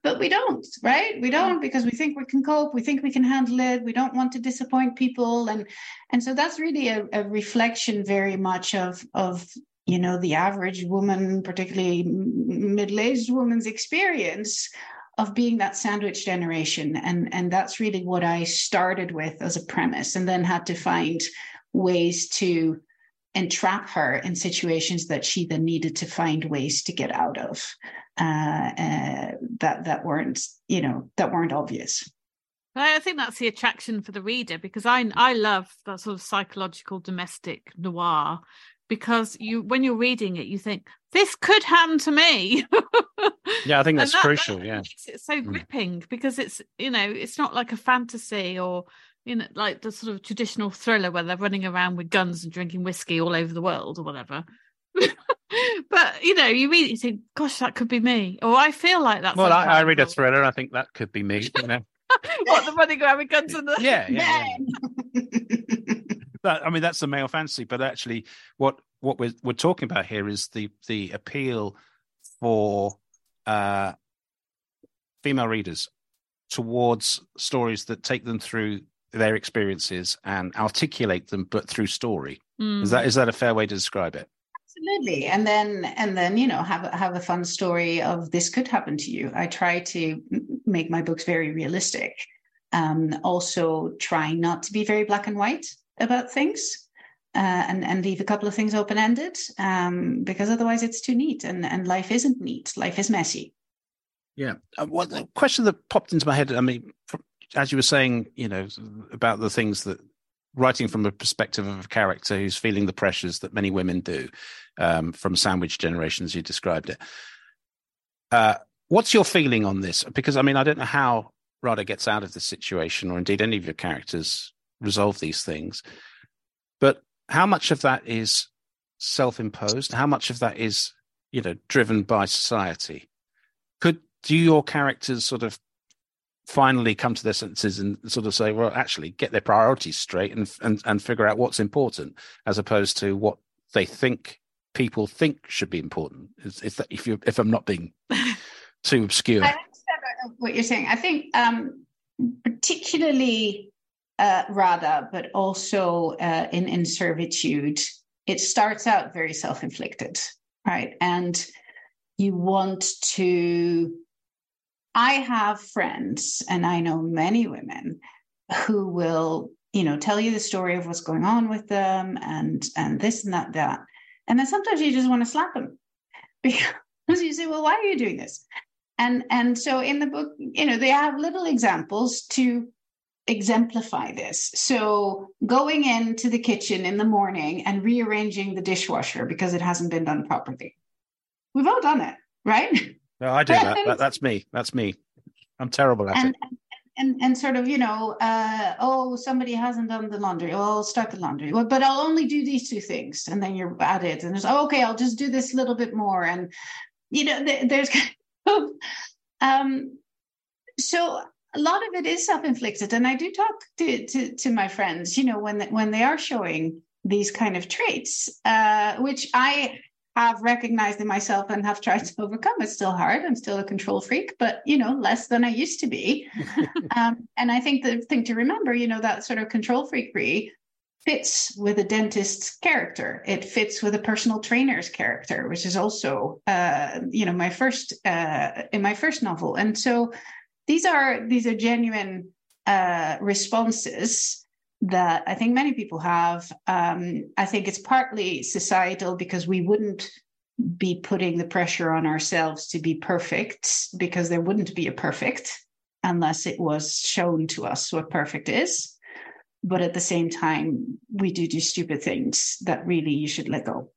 Speaker 4: but we don't, right? We don't because we think we can cope, we think we can handle it, we don't want to disappoint people, and and so that's really a, a reflection very much of of you know the average woman particularly middle-aged woman's experience of being that sandwich generation. And and that's really what i started with as a premise and then had to find ways to entrap her in situations that she then needed to find ways to get out of uh, uh, that that weren't you know that weren't obvious.
Speaker 2: I think that's the attraction for the reader because I I love that sort of psychological domestic noir because you when you're reading it you think this could happen to me
Speaker 3: Yeah, I think that's
Speaker 2: that-
Speaker 3: crucial.
Speaker 2: that
Speaker 3: Yeah.
Speaker 2: makes it so
Speaker 3: Mm.
Speaker 2: gripping because it's you know it's not like a fantasy or you know like the sort of traditional thriller where they're running around with guns and drinking whiskey all over the world or whatever but you know you read it you think gosh that could be me or i feel like that's
Speaker 3: Well, I, I read a thriller. and I think that could be me. You know?
Speaker 2: what the running around with guns in the
Speaker 3: yeah, yeah, yeah. That, I mean, that's the male fantasy, but actually, what what we're we're talking about here is the the appeal for uh, female readers towards stories that take them through their experiences and articulate them, but through story.
Speaker 2: Mm.
Speaker 3: Is that is that a fair way to describe it?
Speaker 4: Absolutely, and then and then you know have a- have a fun story of this could happen to you. I try to make my books very realistic. Um, also, try not to be very black and white about things, uh, and and leave a couple of things open ended, um, because otherwise it's too neat, and and life isn't neat. Life is messy.
Speaker 3: Yeah. Uh, well, the question that popped into my head, I mean, as you were saying, you know, about the things that writing from a perspective of a character who's feeling the pressures that many women do um, from sandwich generations, you described it. Uh, what's your feeling on this? Because, I mean, I don't know how Radha gets out of this situation, or indeed any of your characters resolve these things. But how much of that is self imposed? How much of that is, you know, driven by society? could do your characters sort of finally come to their senses and sort of say well actually get their priorities straight and and, and figure out what's important as opposed to what they think people think should be important is, is that if you if i'm not being too obscure
Speaker 4: I understand what you're saying. I think um, particularly uh, Radha, but also uh, in in servitude, it starts out very self-inflicted, right? And you want to. I have friends, and I know many women who will, you know, tell you the story of what's going on with them, and and this and that that, and then sometimes you just want to slap them because you say, "Well, why are you doing this?" and and so in the book you know they have little examples to exemplify this. So going into the kitchen in the morning and rearranging the dishwasher because it hasn't been done properly. We've all done it right?
Speaker 3: No i do that. that that's me. That's me. I'm terrible at
Speaker 4: and
Speaker 3: it.
Speaker 4: and and sort of you know uh oh somebody hasn't done the laundry. Oh i'll start the laundry. Well, but i'll only do these two things. And then you're at it. And there's oh, okay i'll just do this little bit more. And you know th- there's um so a lot of it is self-inflicted. And i do talk to to, to my friends you know when when they are showing these kind of traits uh which i have recognized in myself and have tried to overcome. It's still hard. I'm still a control freak but you know less than i used to be. Um, and i think the thing to remember you know that sort of control freakery fits with a dentist's character. It fits with a personal trainer's character which is also uh, you know my first uh, in my first novel. And so these are these are genuine uh, responses that i think many people have. Um, i think it's partly societal because we wouldn't be putting the pressure on ourselves to be perfect because there wouldn't be a perfect unless it was shown to us what perfect is. But at the same time we do do stupid things that really you should let go.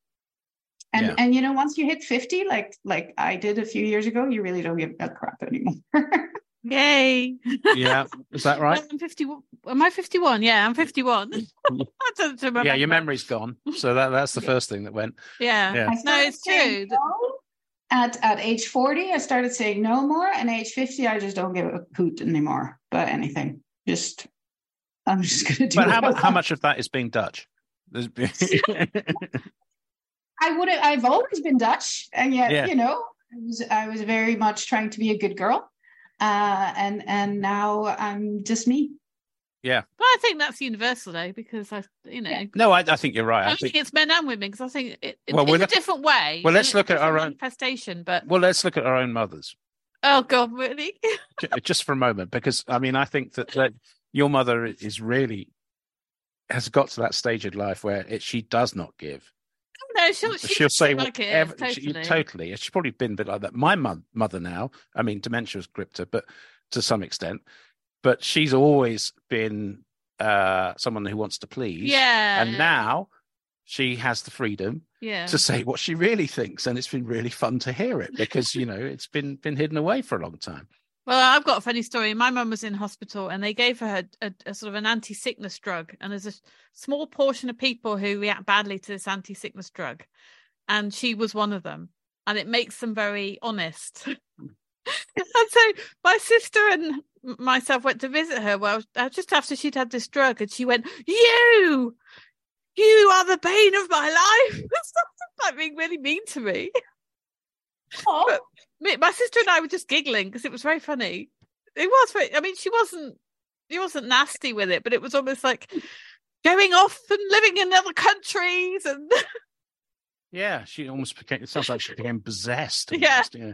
Speaker 4: And
Speaker 3: Yeah.
Speaker 4: and you know once you hit 50 like like i did a few years ago you really don't give a crap anymore
Speaker 2: yay.
Speaker 3: Yeah is that right?
Speaker 2: I'm 51 am i 51 yeah i'm 51 i don't remember
Speaker 3: yeah your memory's gone. So that that's the first thing that went.
Speaker 2: Yeah,
Speaker 3: Yeah.
Speaker 4: I
Speaker 2: no
Speaker 4: started
Speaker 2: it's
Speaker 4: saying
Speaker 2: true.
Speaker 4: no at at age 40 i started saying no more and age 50 i just don't give a hoot anymore about anything. Just i'm just gonna do
Speaker 3: but how,
Speaker 4: I
Speaker 3: how much of that is being dutch?
Speaker 4: I would have. I've always been Dutch, and yet
Speaker 3: Yeah.
Speaker 4: you know, I was I was very much trying to be a good girl, uh, and and now I'm just me.
Speaker 2: Yeah, but I think that's universal though, because I, you know,
Speaker 4: Yeah.
Speaker 3: no I, I think you're right
Speaker 2: I
Speaker 3: I
Speaker 2: think
Speaker 3: think
Speaker 2: it's men and women because I think it, it,
Speaker 3: Well,
Speaker 2: in
Speaker 3: we're
Speaker 2: a different way.
Speaker 3: well, let's look at our own-
Speaker 2: manifestation. But
Speaker 3: well let's look at our own mothers
Speaker 2: oh god, really?
Speaker 3: Just for a moment because i mean i think that, that your mother is really has got to that stage in life where it, she does not give
Speaker 2: no, she'll she
Speaker 3: she'll say
Speaker 2: like it is,
Speaker 3: whatever
Speaker 2: totally.
Speaker 3: she, totally she's probably been a bit like that my mum, mother now i mean dementia's gripped her but to some extent but she's always been uh someone who wants to please
Speaker 2: Yeah,
Speaker 3: and now she has the freedom
Speaker 2: Yeah.
Speaker 3: to say what she really thinks, and it's been really fun to hear it because you know it's been been hidden away for a long time.
Speaker 2: Well, I've got a funny story. My mum was in hospital and they gave her a, a, sort of an anti sickness drug. And there's a small portion of people who react badly to this anti sickness drug. And she was one of them. And it makes them very honest. and so my sister and myself went to visit her. Well, uh, just after she'd had this drug, and she went, You, you are the bane of my life. Like being really mean to me.
Speaker 4: Oh,
Speaker 2: Me, my sister and I were just giggling because it was very funny. It was very. I mean, she wasn't. She wasn't nasty with it, but it was almost like going off and living in other countries and
Speaker 3: Yeah, she almost became. It sounds like she became possessed.
Speaker 2: Yeah.
Speaker 3: yeah.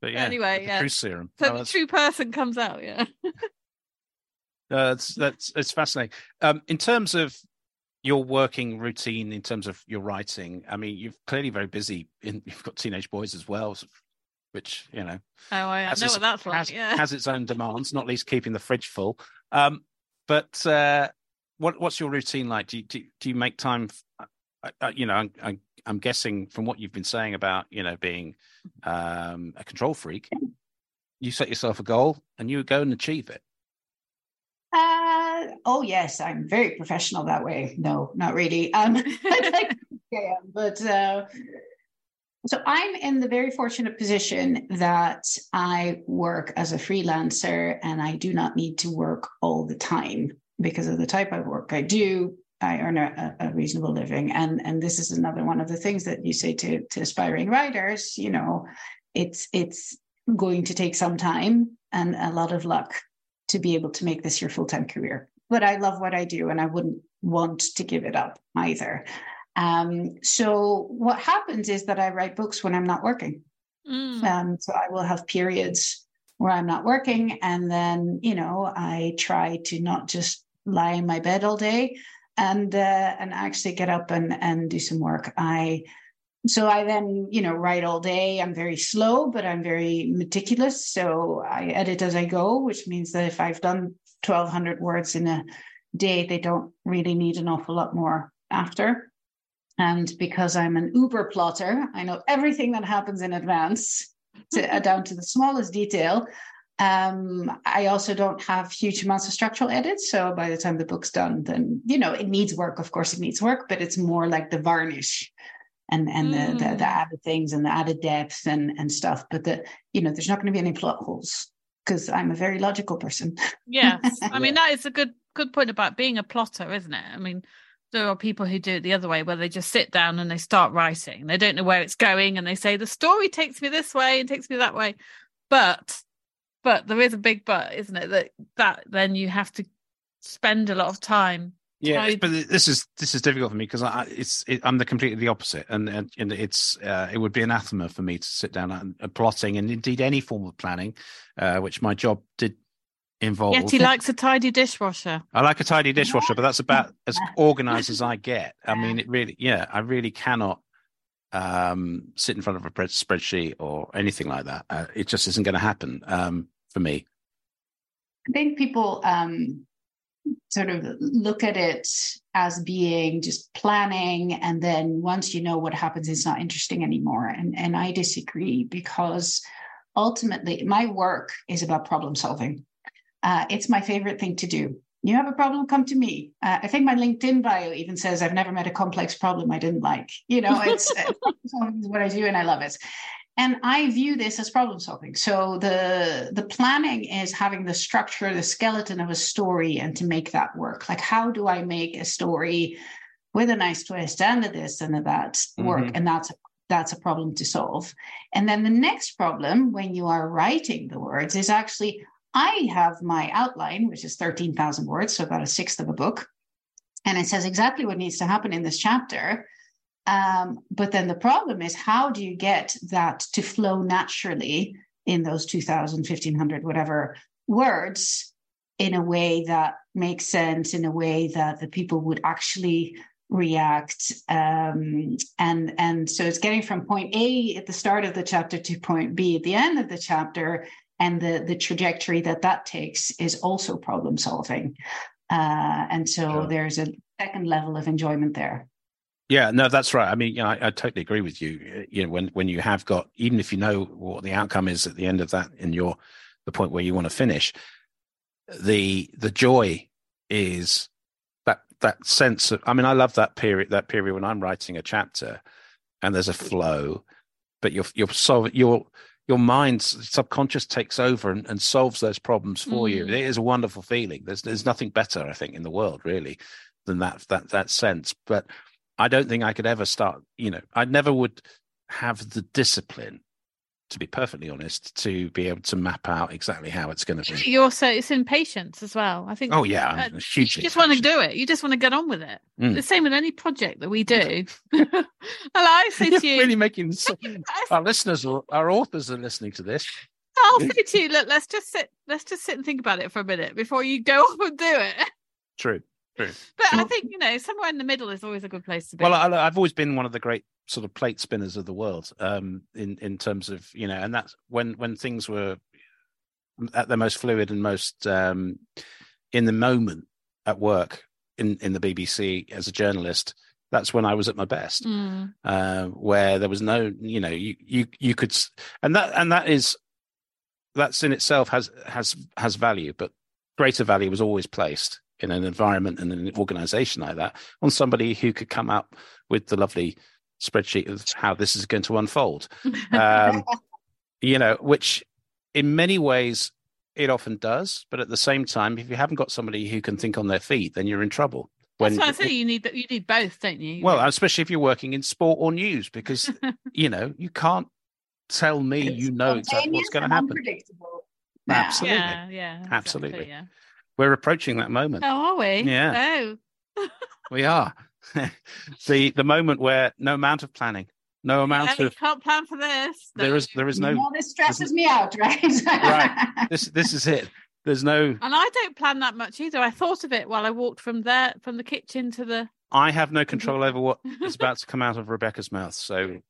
Speaker 3: But yeah,
Speaker 2: Anyway, yeah.
Speaker 3: truth serum.
Speaker 2: so
Speaker 3: Oh,
Speaker 2: the true person comes out. Yeah.
Speaker 3: uh, that's that's it's fascinating. Um, in terms of your working routine, in terms of your writing, I mean, you're clearly very busy. In you've got teenage boys as well, s- which you know
Speaker 2: Oh, I
Speaker 3: has
Speaker 2: know
Speaker 3: its-
Speaker 2: what that's like.
Speaker 3: has,
Speaker 2: yeah.
Speaker 3: has its own demands, not least keeping the fridge full. Um, but uh, what what's your routine like? Do you do, do you make time? f- uh, uh, you know, I'm, I'm I'm guessing from what you've been saying about you know being um, a control freak, you set yourself a goal and you go and achieve it.
Speaker 4: Uh, oh yes, I'm very professional that way. No, not really. Um, I'd like to think I am, but uh, so I'm in the very fortunate position that I work as a freelancer and I do not need to work all the time because of the type of work I do. I earn a, a reasonable living, and and this is another one of the things that you say to to aspiring writers. You know, it's it's going to take some time and a lot of luck to be able to make this your full time career. But I love what I do and I wouldn't want to give it up either. Um, so what happens is that I write books when I'm not working.
Speaker 2: Mm.
Speaker 4: Um, so I will have periods where I'm not working, and then you know I try to not just lie in my bed all day and uh, and actually get up and and do some work. I so I then you know write all day. I'm very slow, but I'm very meticulous. So I edit as I go, which means that if I've done 1,200 words in a day, they don't really need an awful lot more after. And because I'm an uber plotter, I know everything that happens in advance to, uh, down to the smallest detail. Um, I also don't have huge amounts of structural edits. So by the time the book's done, then, you know, it needs work. Of course, it needs work, but it's more like the varnish and and the, the,
Speaker 2: Mm.
Speaker 4: the added things and the added depth and, and stuff. But the, you know, there's not going to be any plot holes because I'm a very logical person.
Speaker 2: Yes, I mean that is a good good point about being a plotter, isn't it? I mean, there are people who do it the other way, where they just sit down and they start writing. They don't know where it's going, and they say the story takes me this way and takes me that way. But, but there is a big but, isn't it? That that then you have to spend a lot of time.
Speaker 3: Yeah, but this is this is difficult for me because I it's it, I'm the completely the opposite, and and, and it's uh, it would be anathema for me to sit down and, and plotting, and indeed any form of planning, uh, which my job did involve.
Speaker 2: Yet he likes a tidy dishwasher.
Speaker 3: I like a tidy dishwasher, but that's about as organized as I get. I mean, it really, yeah, I really cannot um, sit in front of a spreadsheet or anything like that. Uh, it just isn't going to happen um, for me.
Speaker 4: I think people um, sort of look at it as being just planning, and then once you know what happens, it's not interesting anymore. And and I disagree because ultimately, my work is about problem solving. Uh, it's my favorite thing to do. You have a problem, come to me. Uh, I think my LinkedIn bio even says I've never met a complex problem I didn't like. You know, it's, what I do, and I love it and i view this as problem solving so the the planning is having the structure the skeleton of a story and to make that work like how do i make a story with a nice twist and a this and a that work
Speaker 3: Mhm.
Speaker 4: and that's that's a problem to solve and then the next problem when you are writing the words is actually i have my outline which is 13000 words so about a sixth of a book and it says exactly what needs to happen in this chapter. Um, but then the problem is how do you get that to flow naturally in those 2000 1500 whatever words in a way that makes sense in a way that the people would actually react? Um, and and so it's getting from point a at the start of the chapter to point b at the end of the chapter and the the trajectory that that takes is also problem solving uh, and so
Speaker 3: Sure.
Speaker 4: there's a second level of enjoyment there
Speaker 3: Yeah, no, that's right. I mean, you know, I, I, totally agree with you. You know, when when you have got, even if you know what the outcome is at the end of that, in your the point where you want to finish, the the joy is that that sense of. I mean, I love that period. That period when I'm writing a chapter, and there's a flow, but you're you're solving your your mind subconscious takes over and, and solves those problems for mm. you. It is a wonderful feeling. There's there's nothing better, I think, in the world really than that that that sense. But I don't think I could ever start. You know, I never would have the discipline to be perfectly honest, to be able to map out exactly how it's going to be.
Speaker 2: You also, it's impatience as well. I think.
Speaker 3: Oh yeah, uh,
Speaker 2: you just want to do it. You just want to get on with it. Mm. The same with any project that we do. well, I say to you,
Speaker 3: really making our listeners, our authors are listening to this.
Speaker 2: I'll say to you, look, let's just sit, let's just sit and think about it for a minute before you go off and do it.
Speaker 3: True. True.
Speaker 2: But I think you know somewhere in the middle is always a good place to be.
Speaker 3: Well, I, have always been one of the great sort of plate spinners of the world um, in in terms of you know, and that's when when things were at their most fluid and most um, in the moment at work in in the BBC as a journalist. That's when I was at my best, mm. uh, where there was no, you know, you you you could, and that and that is that's in itself has has has value, but greater value was always placed in an environment and an organization like that on somebody who could come up with the lovely spreadsheet of how this is going to unfold. Um, you know, which in many ways it often does, but at the same time, if you haven't got somebody who can think on their feet, then you're in trouble.
Speaker 2: When, That's what I say. You need you need both, don't you?
Speaker 3: Well, especially if you're working in sport or news, because you know you can't tell me it's you know exactly what's going to happen.
Speaker 4: Unpredictable.
Speaker 3: Absolutely.
Speaker 2: Yeah, yeah,
Speaker 3: absolutely.
Speaker 2: Yeah.
Speaker 3: We're approaching that moment.
Speaker 2: Oh, are we?
Speaker 3: Yeah.
Speaker 2: Oh.
Speaker 3: we are. the the moment where no amount of planning, no amount
Speaker 2: yeah,
Speaker 3: of
Speaker 2: can't plan for this.
Speaker 3: There is there is no.
Speaker 4: Well, this stresses me out, right?
Speaker 3: right. This this is it. There's no.
Speaker 2: And I don't plan that much either. I thought of it while I walked from there, from the kitchen to the.
Speaker 3: I have no control over what is about to come out of Rebecca's mouth. So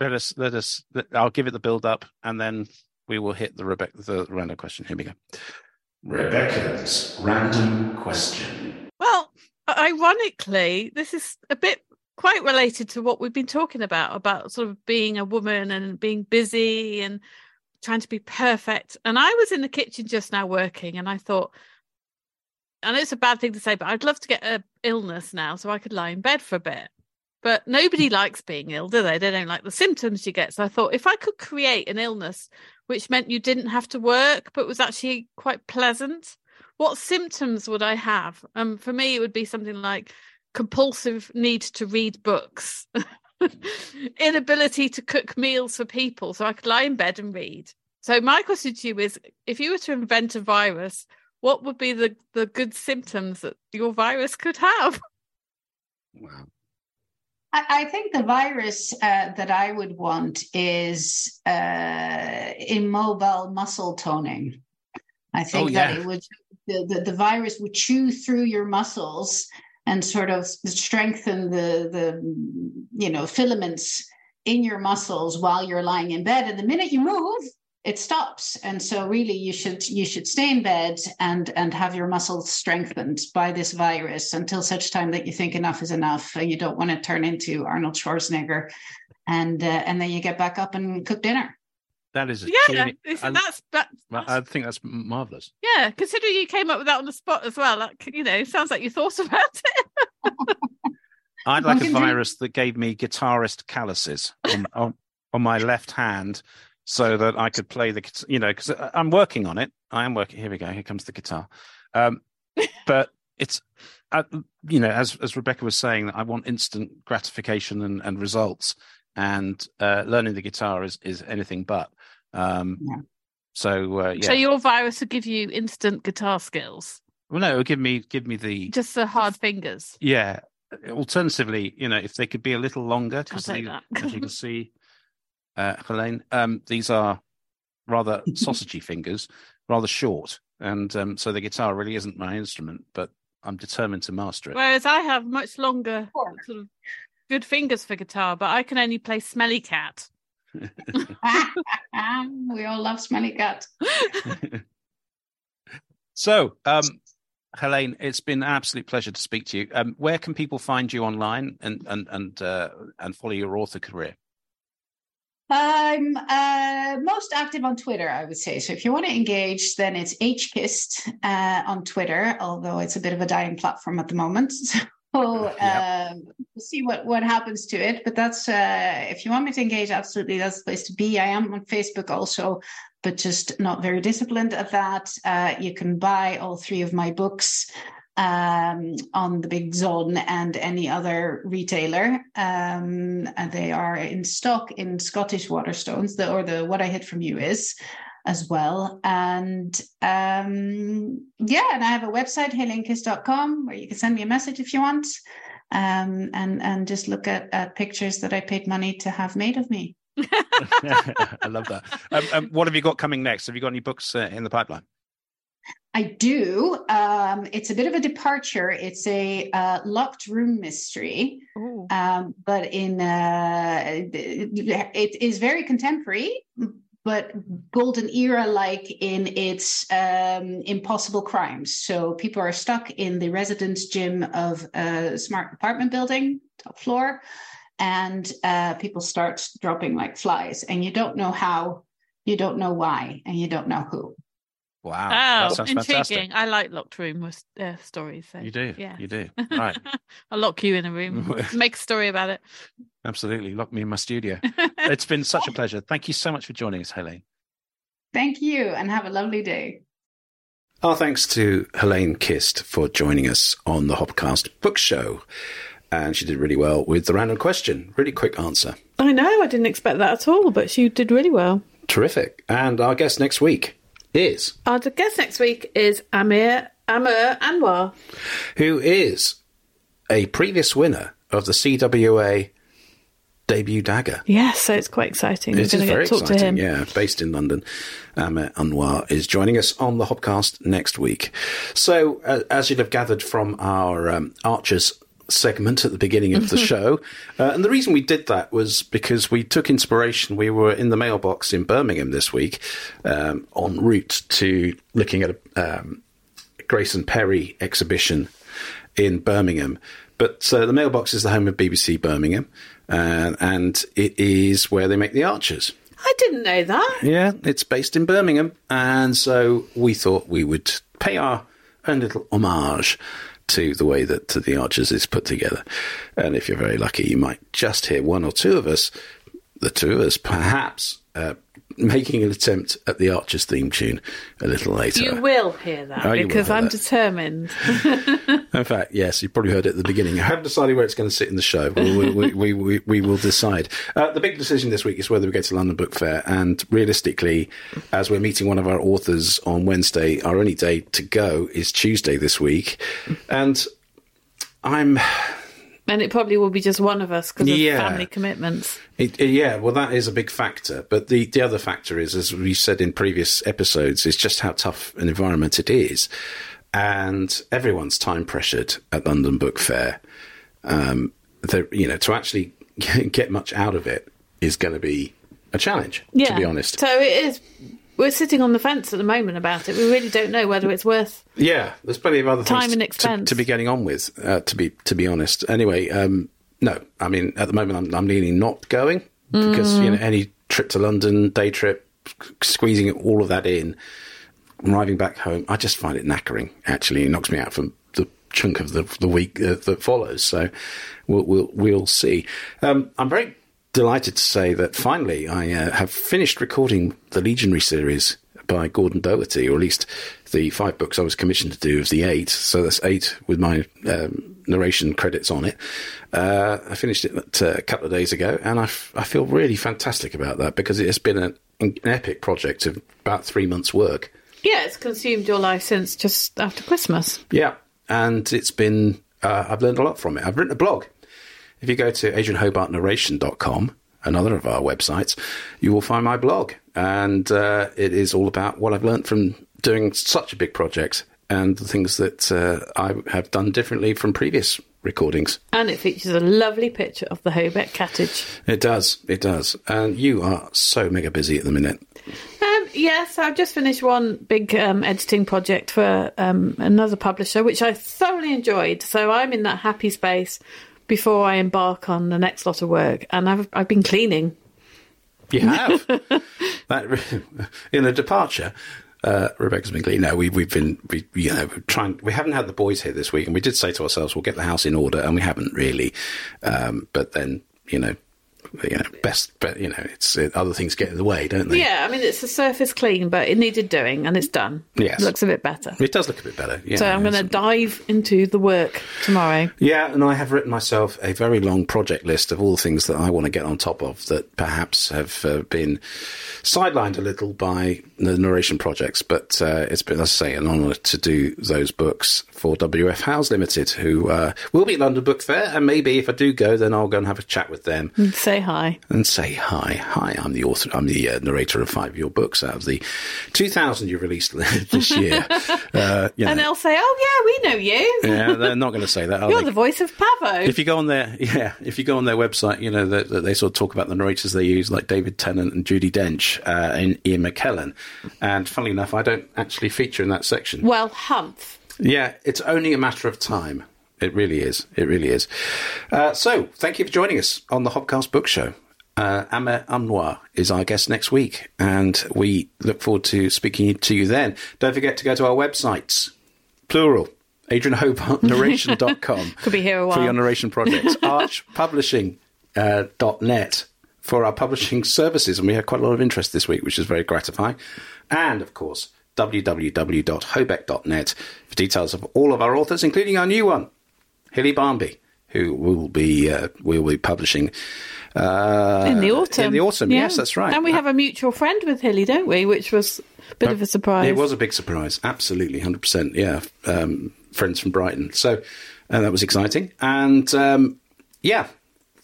Speaker 3: let us let us. I'll give it the build up, and then we will hit the Rebecca the random question. Here we go.
Speaker 5: Rebecca's random question.
Speaker 2: Ironically, this is a bit quite related to what we've been talking about about sort of being a woman and being busy and trying to be perfect. And I was in the kitchen just now working, and I thought, and it's a bad thing to say, but I'd love to get a illness now so I could lie in bed for a bit. But nobody likes being ill, do they? They don't like the symptoms you get. So I thought if I could create an illness which meant you didn't have to work but was actually quite pleasant, what symptoms would I have? Um, for me, it would be something like compulsive need to read books, inability to cook meals for people, so I could lie in bed and read. So my question to you is: if you were to invent a virus, what would be the the good symptoms that your virus could have?
Speaker 3: Wow.
Speaker 4: I, think the virus uh, that I would want is uh, immobile muscle toning. I think oh, yeah. that it would the, the, the virus would chew through your muscles and sort of strengthen the the you know filaments in your muscles while you're lying in bed. And the minute you move, it stops and so really you should you should stay in bed and and have your muscles strengthened by this virus until such time that you think enough is enough and you don't want to turn into arnold schwarzenegger and uh, and then you get back up and cook dinner
Speaker 3: that is
Speaker 2: yeah I, that's, that's
Speaker 3: i think that's marvelous
Speaker 2: yeah considering you came up with that on the spot as well like you know it sounds like you thought about it
Speaker 3: i'd like a virus that gave me guitarist calluses on, on, on my left hand so that I could play the, you know, because I'm working on it. I am working. Here we go. Here comes the guitar. Um, but it's, uh, you know, as as Rebecca was saying, I want instant gratification and, and results, and uh, learning the guitar is is anything but. Um, yeah. So uh, yeah.
Speaker 2: So your virus will give you instant guitar skills.
Speaker 3: Well, no, it will give me give me the
Speaker 2: just the hard fingers.
Speaker 3: Yeah. Alternatively, you know, if they could be a little longer, because as you can see, uh, Heleen. Um, these are rather sausagey fingers, rather short, and um, so the guitar really isn't my instrument, but I'm determined to master it.
Speaker 2: Whereas I have much longer, sort of good fingers for guitar, but I can only play Smelly Cat.
Speaker 4: we all love Smelly Cat.
Speaker 3: so, um,
Speaker 6: Heleen, it's been an absolute pleasure to speak to you. Um, where can people find you online and and and uh, and follow your author career?
Speaker 4: I'm uh, most active on Twitter, I would say. So if you want to engage, then it's hkist uh, on Twitter, although it's a bit of a dying platform at the moment. So um, we'll see what, what happens to it. But that's, uh, if you want me to engage, absolutely, that's the place to be. I am on Facebook also, but just not very disciplined at that. Uh, you can buy all three of my books um, on the Big Zone and any other retailer. Um, and they are in stock in Scottish Waterstones, the, or the What I Hid From You is as well. And um, yeah, and I have a website, heleenkist.com, where you can send me a message if you want. Um, and and just look at, at pictures that I paid money to have made of me.
Speaker 6: I love that. Um, um, what have you got coming next? Have you got any books uh, in the pipeline?
Speaker 4: I do. Um, it's a bit of a departure. It's a uh, locked room mystery, um, but in uh, it is very contemporary, but golden era like in its um, impossible crimes. So people are stuck in the residence gym of a smart apartment building, top floor, and uh, people start dropping like flies, and you don't know how, you don't know why, and you don't know who.
Speaker 6: Wow.
Speaker 2: Oh, intriguing. Fantastic. I like locked room uh, stories. So,
Speaker 6: you do.
Speaker 2: Yeah.
Speaker 6: You do. Right.
Speaker 2: I'll lock you in a room, make a story about it.
Speaker 6: Absolutely. Lock me in my studio. it's been such a pleasure. Thank you so much for joining us, Heleen.
Speaker 4: Thank you and have a lovely day.
Speaker 3: Our thanks to Heleen Kist for joining us on the Hobcast Book Show. And she did really well with the random question. Really quick answer.
Speaker 2: I know. I didn't expect that at all, but she did really well.
Speaker 3: Terrific. And our guest next week is.
Speaker 2: Our guest next week is Amer Amer Anwar,
Speaker 3: who is a previous winner of the CWA debut dagger.
Speaker 2: Yes, so it's quite exciting.
Speaker 3: It is very exciting. Yeah, based in London, Amer Anwar is joining us on the Hobcast next week. So, uh, as you'd have gathered from our um, Archers segment at the beginning of the show. Uh, and the reason we did that was because we took inspiration. We were in the mailbox in Birmingham this week um, en route to looking at a um, Grayson Perry exhibition in Birmingham. But uh, the mailbox is the home of BBC Birmingham, uh, and it is where they make the Archers.
Speaker 2: I didn't know that.
Speaker 3: Yeah, it's based in Birmingham, and so we thought we would pay our own little homage to the way that the Archers is put together. And if you're very lucky, you might just hear one or two of us, the two of us, perhaps uh, making an attempt at the Archers theme tune a little later.
Speaker 2: You will hear that oh, because hear I'm that. determined.
Speaker 3: in fact, yes, you probably heard it at the beginning. I haven't decided where it's going to sit in the show. We, we, we, we, we will decide. Uh, the big decision this week is whether we go to London Book Fair. And realistically, as we're meeting one of our authors on Wednesday, our only day to go is Tuesday this week. And I'm
Speaker 2: and it probably will be just one of us because of yeah. family commitments.
Speaker 3: It, yeah, well, that is a big factor. But the, the other factor is, as we said in previous episodes, is just how tough an environment it is. And everyone's time pressured at London Book Fair. Um, you know, to actually get much out of it is going to be a challenge, yeah. to be honest.
Speaker 2: So it is we're sitting on the fence at the moment about it. We really don't know whether it's worth.
Speaker 3: Yeah, there's plenty of other
Speaker 2: time
Speaker 3: things
Speaker 2: and expense
Speaker 3: to, to be getting on with. Uh, to be to be honest. Anyway, um, no, I mean at the moment I'm, I'm leaning not going because mm. you know any trip to London, day trip, squeezing all of that in, arriving back home, I just find it knackering. Actually, it knocks me out from the chunk of the the week uh, that follows. So we'll we'll we'll see. Um, I'm very delighted to say that finally I uh, have finished recording the Legionary series by Gordon Doherty, or at least the five books I was commissioned to do of the eight. So that's eight with my um, narration credits on it. Uh, I finished it uh, a couple of days ago, and I, f- I feel really fantastic about that because it has been an, an epic project of about three months' work.
Speaker 2: Yeah, it's consumed your life since just after Christmas.
Speaker 3: Yeah, and it's been, uh, I've learned a lot from it. I've written a blog if you go to adrianhobartnarration.com, another of our websites, you will find my blog. And uh, it is all about what I've learned from doing such a big project and the things that uh, I have done differently from previous recordings.
Speaker 2: And it features a lovely picture of the Hobart cottage.
Speaker 3: It does, it does. And you are so mega busy at the minute.
Speaker 2: Um, yes, I've just finished one big um, editing project for um, another publisher, which I thoroughly enjoyed. So I'm in that happy space before I embark on the next lot of work, and I've I've been cleaning.
Speaker 3: You have. that, in a departure, uh, Rebecca's been cleaning. No, we, we've been, we, you know, trying. We haven't had the boys here this week, and we did say to ourselves, we'll get the house in order, and we haven't really. Um, but then, you know, you know, best, but you know, it's it, other things get in the way, don't they?
Speaker 2: Yeah, I mean it's a surface clean, but it needed doing, and it's done.
Speaker 3: Yes.
Speaker 2: it looks a bit better.
Speaker 3: It does look a bit better. Yeah,
Speaker 2: so I'm going to dive into the work tomorrow.
Speaker 3: Yeah, and I have written myself a very long project list of all the things that I want to get on top of that perhaps have uh, been sidelined a little by the narration projects. But uh, it's been, as I say, an honour to do those books for WF House Limited, who uh, will be at London Book Fair. And maybe if I do go, then I'll go and have a chat with them
Speaker 2: Say hi.
Speaker 3: and say hi. Hi, I'm the author. I'm the uh, narrator of five of your books out of the 2,000 you released this year. uh, you
Speaker 2: And they'll say, "Oh yeah, we know you.
Speaker 3: Yeah, they're not going to say that. Are
Speaker 2: You're
Speaker 3: they?
Speaker 2: the voice of Pavo."
Speaker 3: if you go on their yeah, if you go on their website, you know that that they sort of talk about the narrators they use, like David Tennant and Judi Dench uh, and Ian McKellen. And funnily enough, I don't actually feature in that section.
Speaker 2: well, humph.
Speaker 3: Yeah, it's only a matter of time. It really is. It really is. Uh, so, thank you for joining us on the Hobcast Book Show. Uh, Amer Anwar is our guest next week, and we look forward to speaking to you then. Don't forget to go to our websites, plural, adrianhobartnarration.com
Speaker 2: Could be here a
Speaker 3: for your narration projects, archpublishing uh, dot net for our publishing services, and we had quite a lot of interest this week, which is very gratifying. And of course, www.hobeck.net for details of all of our authors, including our new one, Hilly Barnby, who will be uh, will be publishing uh,
Speaker 2: in the autumn.
Speaker 3: In the autumn,
Speaker 2: Yeah.
Speaker 3: yes, that's right.
Speaker 2: And we have a mutual friend with Hilly, don't we? Which was a bit of a surprise.
Speaker 3: It was a big surprise, absolutely, hundred percent. Yeah, um, friends from Brighton, so uh, that was exciting. And um, yeah,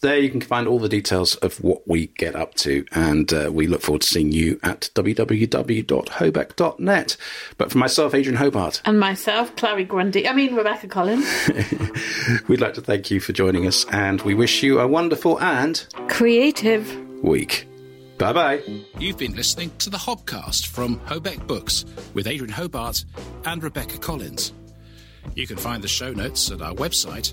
Speaker 3: there you can find all the details of what we get up to, and uh, we look forward to seeing you at www.hobeck.net. But for myself, Adrian Hobart,
Speaker 2: And myself, Clarrie Grundy. I mean, Rebecca Collins.
Speaker 3: we'd like to thank you for joining us, and we wish you a wonderful and
Speaker 2: Creative.
Speaker 3: week. Bye bye.
Speaker 1: You've been listening to the Hobcast from Hobeck Books with Adrian Hobart and Rebecca Collins. You can find the show notes at our website,